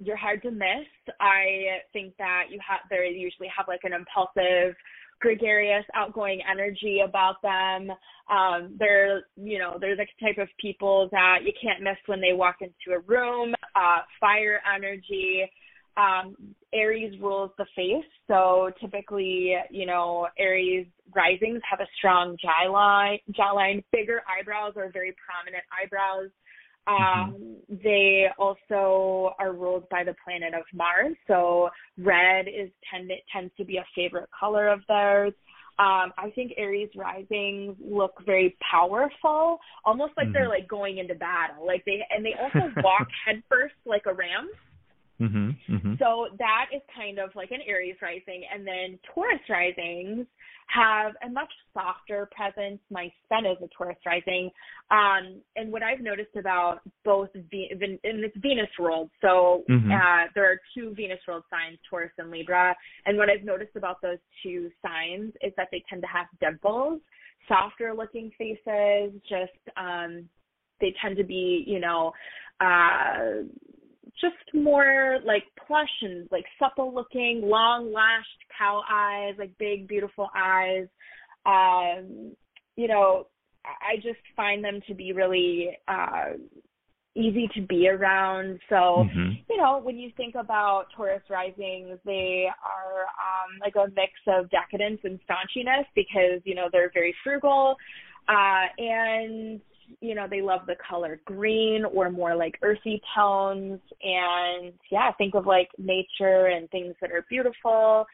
you're hard to miss. I think that you have they usually have like an impulsive gregarious, outgoing energy about them. Um, they're, you know, they're the type of people that you can't miss when they walk into a room. Uh, fire energy. Um, Aries rules the face, so typically, you know, Aries risings have a strong jawline, jawline, bigger eyebrows or very prominent eyebrows. Mm-hmm. Um, they also are ruled by the planet of Mars, so red is tend tends to be a favorite color of theirs. Um, I think Aries risings look very powerful, almost like mm-hmm. they're like going into battle. Like they and they also walk headfirst like a ram. Mm-hmm, mm-hmm. So that is kind of like an Aries rising, and then Taurus risings have a much softer presence. My sun is a Taurus rising, um, and what I've noticed about both Ve- in it's Venus ruled. So mm-hmm. uh, there are two Venus ruled signs, Taurus and Libra, and what I've noticed about those two signs is that they tend to have dimples, softer looking faces, just um, they tend to be, you know. Uh, just more like plush and like supple looking, long lashed cow eyes, like big beautiful eyes. Um, you know, I just find them to be really uh easy to be around. So, mm-hmm. you know, when you think about Taurus risings, they are um like a mix of decadence and staunchiness because, you know, they're very frugal uh and you know, they love the color green or more like earthy tones. And yeah, think of like nature and things that are beautiful.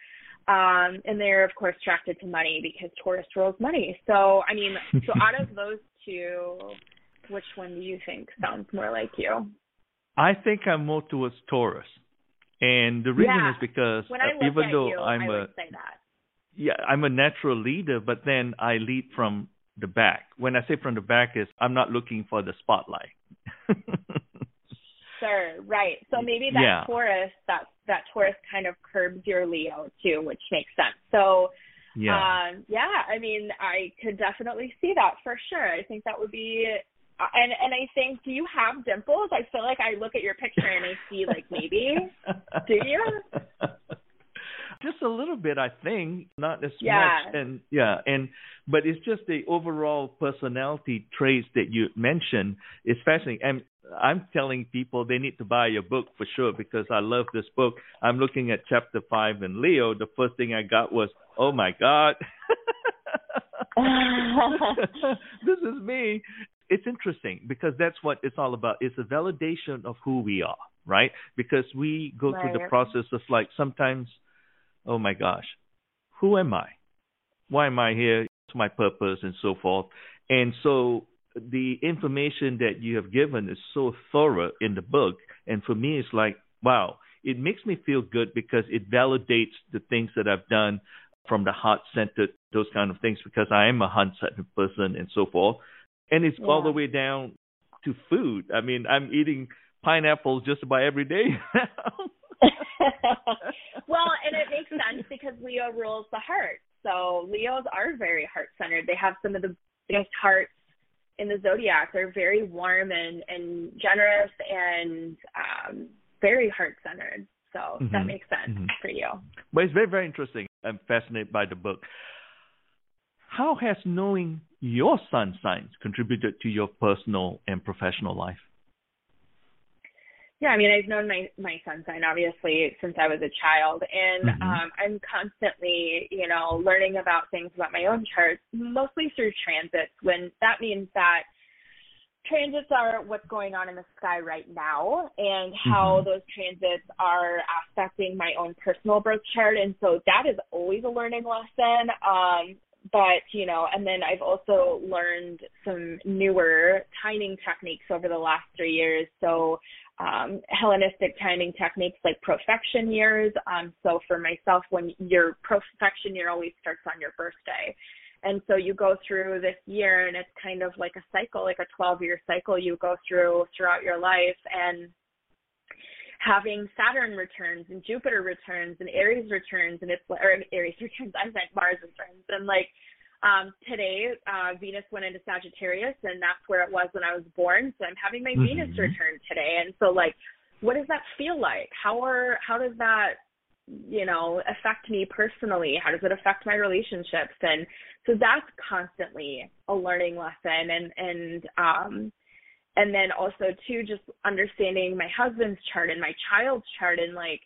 Um, and they're of course attracted to money because Taurus rules money. So I mean, so out of those two, which one do you think sounds more like you? I think I'm more towards Taurus, and the reason yeah. is because when I look even though you, I'm I a say that. yeah, I'm a natural leader, but then I lead from the back. When I say from the back is I'm not looking for the spotlight. sure, right. So maybe that Yeah. Taurus, that that Taurus kind of curbs your Leo too, which makes sense. So Yeah. um yeah, I mean, I could definitely see that for sure. I think that would be uh, and and I think do you have dimples? I feel like I look at your picture and I see like maybe. Do you? Bit, I think, not as Yeah. much. And yeah, and but it's just the overall personality traits that you mentioned is fascinating. And I'm telling people they need to buy your book for sure because I love this book. I'm looking at chapter five in Leo. The first thing I got was, oh my god, this is me. It's interesting because that's what it's all about. It's a validation of who we are, right? Because we go through the process of like sometimes, oh my gosh, who am I? Why am I here? What's my purpose and so forth. And so the information that you have given is so thorough in the book. And for me, it's like, wow, it makes me feel good because it validates the things that I've done from the heart centered, those kind of things, because I am a heart centered person and so forth. And it's all the way down to food. I mean, I'm eating pineapples just about every day. well, and it makes sense because Leo rules the heart. So Leos are very heart centered. They have some of the biggest hearts in the zodiac. They're very warm and and generous and um very heart centered. So that Mhm. makes sense Mhm. for you. But it's very, very interesting. I'm fascinated by the book. How has knowing your sun signs contributed to your personal and professional life? Yeah, I mean, I've known my my sun sign obviously since I was a child, and Mhm. um, I'm constantly, you know, learning about things about my own chart, mostly through transits. When that means that transits are what's going on in the sky right now, and how Mhm. those transits are affecting my own personal birth chart, and so that is always a learning lesson. Um, but you know, and then I've also learned some newer timing techniques over the last three years. So um, Hellenistic timing techniques like profection years. Um, so for myself, when your profection year always starts on your birthday. And so you go through this year and it's kind of like a cycle, like a 12 year cycle you go through throughout your life. And having Saturn returns and Jupiter returns and Aries returns and it's or Aries returns, I meant Mars returns. And like um today uh Venus went into Sagittarius and that's where it was when I was born. So I'm having my Mhm. Venus return today. And so like what does that feel like? How are how does that you know affect me personally? How does it affect my relationships? And so that's constantly a learning lesson and and um and then also too just understanding my husband's chart and my child's chart and like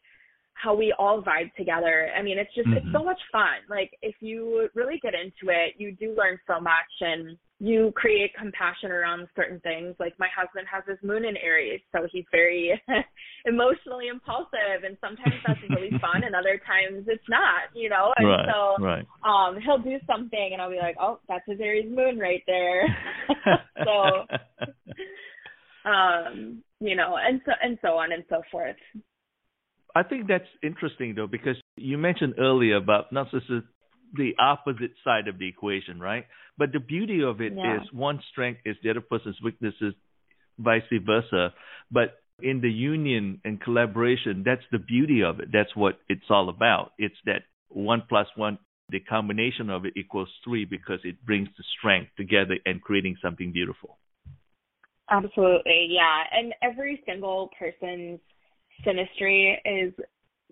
how we all vibe together. I mean, it's just it's Mhm. so much fun. Like if you really get into it, you do learn so much and you create compassion around certain things. Like my husband has his moon in Aries, so he's very emotionally impulsive and sometimes that's really fun and other times it's not, you know. And right, so right. um he'll do something and I'll be like, "Oh, that's his Aries moon right there." so um you know and so and so on and so forth I think that's interesting though because you mentioned earlier about not just the- opposite side of the equation, right? But the beauty of it is Yeah. one strength is the other person's weaknesses, vice versa. But in the union and collaboration, that's the beauty of it. That's what it's all about. It's that one plus one, the combination of it equals three because it brings the strength together and creating something beautiful. absolutely yeah and every single person's synastry is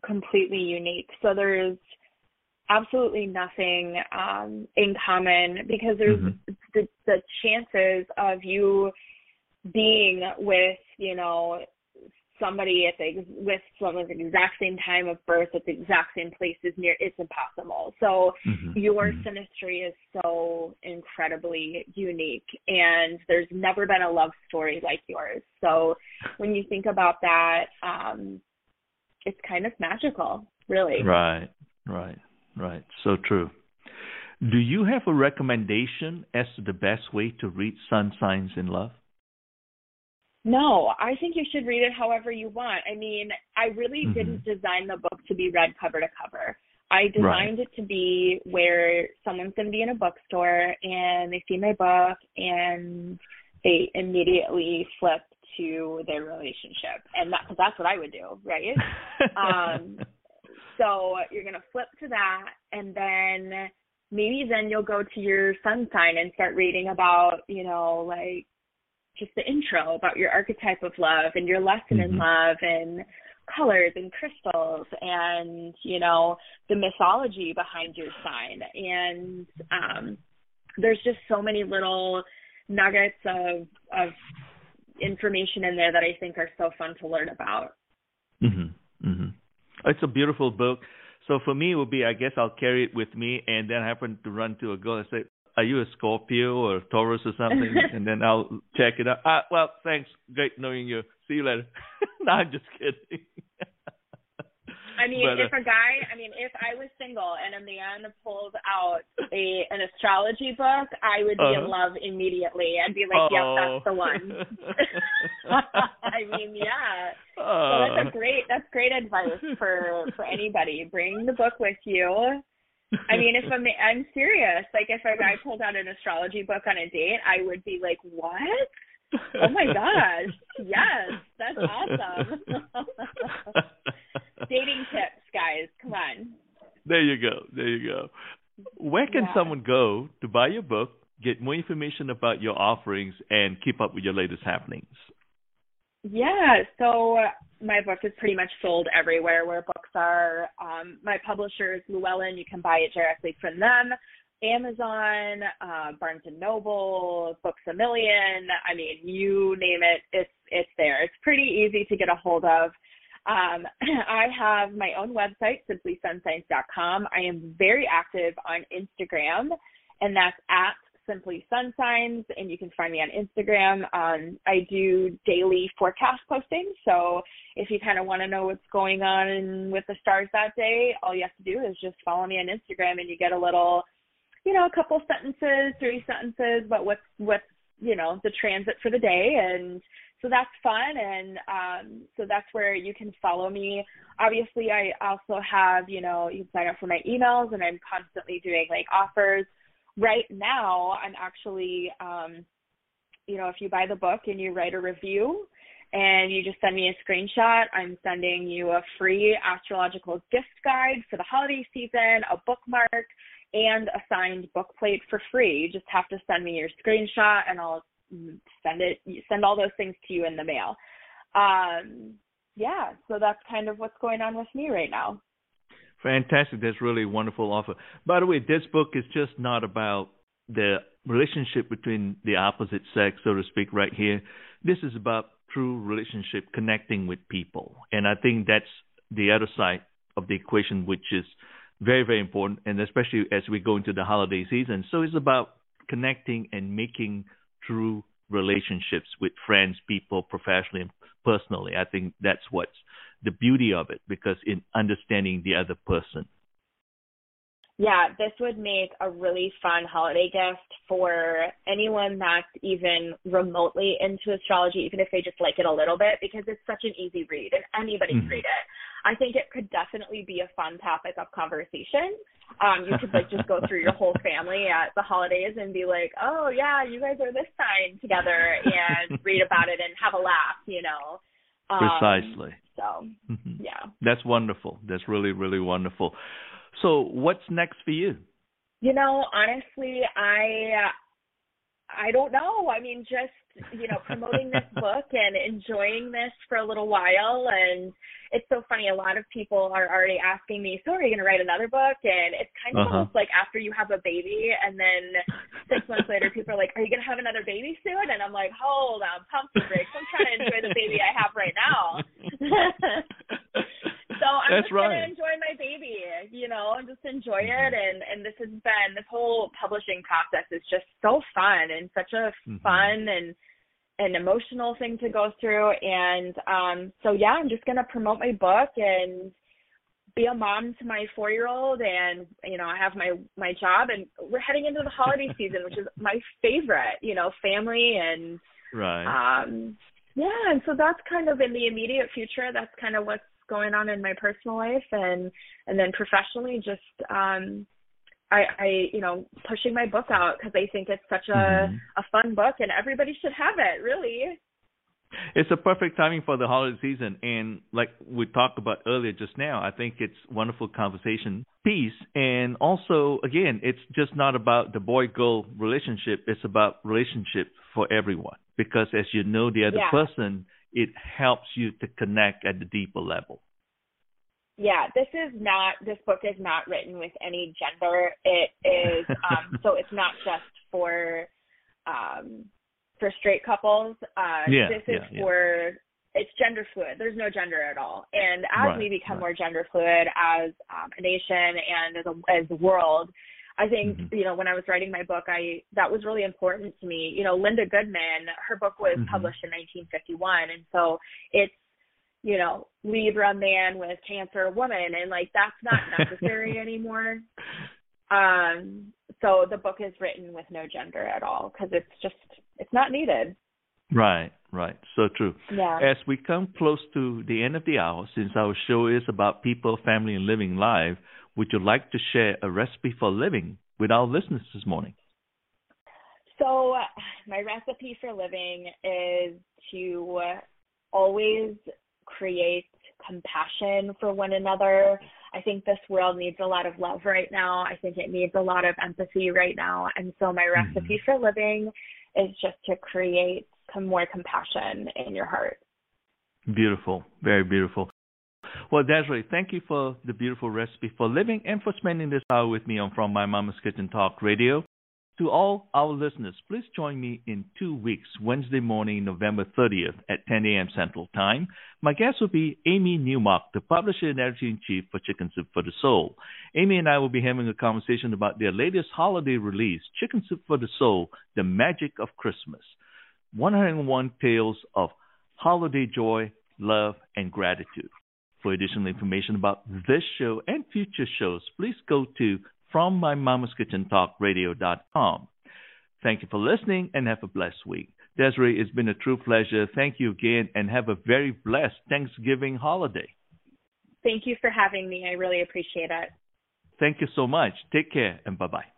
completely unique so there's absolutely nothing um in common because there's Mhm. the the chances of you being with you know somebody at the with someone at the exact same time of birth at the exact same place is near it's impossible so Mhm. your Mhm. synastry is so incredibly unique and there's never been a love story like yours so when you think about that um it's kind of magical really Right, right, right. So true. Do you have a recommendation as to the best way to read sun signs in love? No, I think you should read it however you want. I mean, I really Mhm. didn't design the book to be read cover to cover. I designed it to be where someone's going to be in a bookstore and they see my book and they immediately flip to their relationship, and that that's what I would do, right? um, so you're gonna flip to that, and then maybe then you'll go to your sun sign and start reading about, you know, like just the intro about your archetype of love and your lesson mm-hmm. in love and colors and crystals and you know the mythology behind your sign and um there's just so many little nuggets of of information in there that I think are so fun to learn about. Mhm. Mhm. It's a beautiful book. So for me, it would be I guess I'll carry it with me, and then I happen to run to a girl and say, "Are you a Scorpio or a Taurus or something?" and then I'll check it out. Ah, well, thanks. Great knowing you. See you later. no, I'm just kidding. I mean, but, uh, if a guy, I mean, if I was single and a man pulled out a an astrology book, I would be uh, in uh-huh. love immediately. I'd be like, "Yep, that's the one." I mean, yeah. Uh, so that's a great that's great advice for for anybody. Bring the book with you. I mean, if I'm I'm serious. Like, if a guy pulled out an astrology book on a date, I would be like, "What?" Oh my gosh. Yes, that's awesome. Dating tips, guys. Come on. There you go. There you go. Where can yeah. someone go to buy your book, get more information about your offerings, and keep up with your latest happenings? Yeah, so my book is pretty much sold everywhere where books are. Um, my publisher is Llewellyn. You can buy it directly from them. Amazon, uh, Barnes and Noble, Books a Million. I mean, you name it, it's it's there. It's pretty easy to get a hold of. Um, I have my own website, simplysunsigns.com. I am very active on Instagram, and that's at simply sun signs and you can find me on instagram um, i do daily forecast postings so if you kind of want to know what's going on with the stars that day all you have to do is just follow me on instagram and you get a little you know, a couple sentences, three sentences about what's what's you know the transit for the day, and so that's fun, and um, so that's where you can follow me. Obviously, I also have you know you can sign up for my emails, and I'm constantly doing like offers. Right now, I'm actually um, you know if you buy the book and you write a review and you just send me a screenshot. I'm sending you a free astrological gift guide for the holiday season, a bookmark, and a signed book plate for free. You just have to send me your screenshot and I'll send it send all those things to you in the mail. Um yeah, so that's kind of what's going on with me right now. Fantastic. That's really a wonderful offer. By the way, this book is just not about the relationship between the opposite sex, so to speak, right here. This is about true relationship connecting with people. And I think that's the other side of the equation, which is very, very important, and especially as we go into the holiday season. So it's about connecting and making true relationships with friends, people, professionally and personally. I think that's what's the beauty of it because in understanding the other person. Yeah, this would make a really fun holiday gift for anyone that's even remotely into astrology, even if they just like it a little bit, because it's such an easy read and anybody mm-hmm. can read it. I think it could definitely be a fun topic of conversation. Um, you could like just go through your whole family at the holidays and be like, "Oh yeah, you guys are this sign together," and read about it and have a laugh. You know. Um, Precisely. So mm-hmm. yeah. That's wonderful. That's really really wonderful. So what's next for you? You know, honestly, I I don't know. I mean, just you know, promoting this book and enjoying this for a little while. And it's so funny. A lot of people are already asking me, "So, are you going to write another book?" And it's kind of uh-huh. almost like after you have a baby, and then six months later, people are like, "Are you going to have another baby soon?" And I'm like, "Hold on, pump the brakes. I'm trying to enjoy the baby I have right now." so I'm That's just right. gonna enjoy my baby, you know, and just enjoy mm-hmm. it. And and this has been this whole publishing process is just so fun and such a mm-hmm. fun and an emotional thing to go through and um so yeah i'm just going to promote my book and be a mom to my four year old and you know i have my my job and we're heading into the holiday season which is my favorite you know family and right um yeah and so that's kind of in the immediate future that's kind of what's going on in my personal life and and then professionally just um I, I you know pushing my book out because I think it's such a mm-hmm. a fun book and everybody should have it really. It's a perfect timing for the holiday season, and like we talked about earlier just now, I think it's wonderful conversation piece. And also, again, it's just not about the boy-girl relationship; it's about relationship for everyone. Because as you know the other yeah. person, it helps you to connect at the deeper level. Yeah, this is not. This book is not written with any gender. It is um, so it's not just for um, for straight couples. Uh, yeah, this is yeah, for it's gender fluid. There's no gender at all. And as right, we become right. more gender fluid as um, a nation and as a as a world, I think mm-hmm. you know when I was writing my book, I that was really important to me. You know, Linda Goodman, her book was mm-hmm. published in 1951, and so it's you know Libra man with Cancer woman, and like that's not necessary anymore. Um, so the book is written with no gender at all because it's just it's not needed. Right, right. So true. Yeah. As we come close to the end of the hour, since our show is about people, family, and living life, would you like to share a recipe for living with our listeners this morning? So, my recipe for living is to always create compassion for one another. I think this world needs a lot of love right now. I think it needs a lot of empathy right now. And so, my Mm-hmm. recipe for living is just to create some more compassion in your heart. Beautiful, very beautiful. Well, Desiree, thank you for the beautiful recipe for living and for spending this hour with me on From My Mama's Kitchen Talk Radio. To all our listeners, please join me in two weeks, Wednesday morning, November 30th at 10 a.m. Central Time. My guest will be Amy Newmark, the publisher and editor in chief for Chicken Soup for the Soul. Amy and I will be having a conversation about their latest holiday release, Chicken Soup for the Soul The Magic of Christmas. 101 Tales of Holiday Joy, Love, and Gratitude. For additional information about this show and future shows, please go to FromMyMamaskitchenTalkRadio.com. Thank you for listening and have a blessed week. Desiree, it's been a true pleasure. Thank you again and have a very blessed Thanksgiving holiday. Thank you for having me. I really appreciate it. Thank you so much. Take care and bye bye.